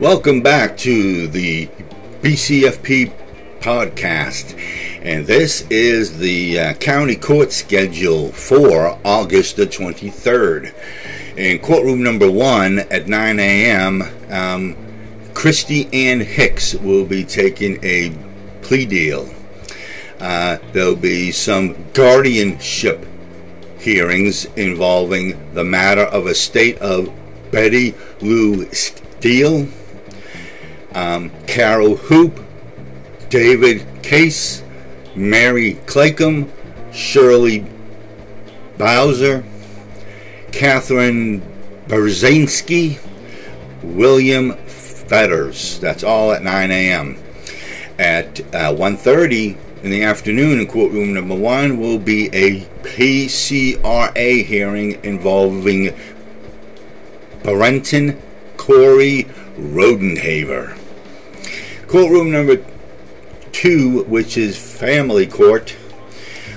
Welcome back to the BCFP podcast. And this is the uh, county court schedule for August the 23rd. In courtroom number one at 9 a.m., um, Christy Ann Hicks will be taking a plea deal. Uh, there'll be some guardianship hearings involving the matter of a state of Betty Lou Steele um, Carol Hoop, David Case, Mary Claycomb, Shirley Bowser, Catherine Berzinski, William Fetters. That's all at 9 a.m. At uh, 1.30 in the afternoon in courtroom number one will be a PCRA hearing involving Brenton Corey Rodenhaver. Courtroom number two, which is family court,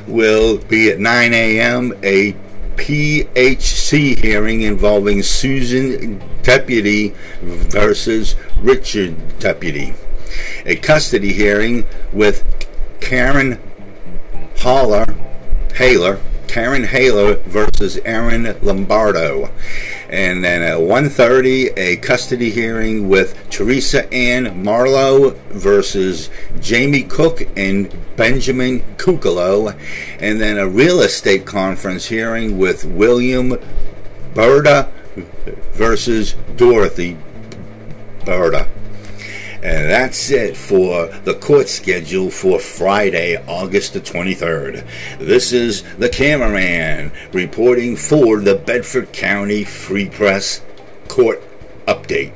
will be at 9 a.m. A PHC hearing involving Susan Deputy versus Richard Deputy. A custody hearing with Karen Haller, Haler, Karen Haler versus Aaron Lombardo. And then at 1.30, a custody hearing with Teresa Ann Marlowe versus Jamie Cook and Benjamin Kukalo. And then a real estate conference hearing with William Berta versus Dorothy Berta. And that's it for the court schedule for Friday, August the 23rd. This is the cameraman reporting for the Bedford County Free Press Court Update.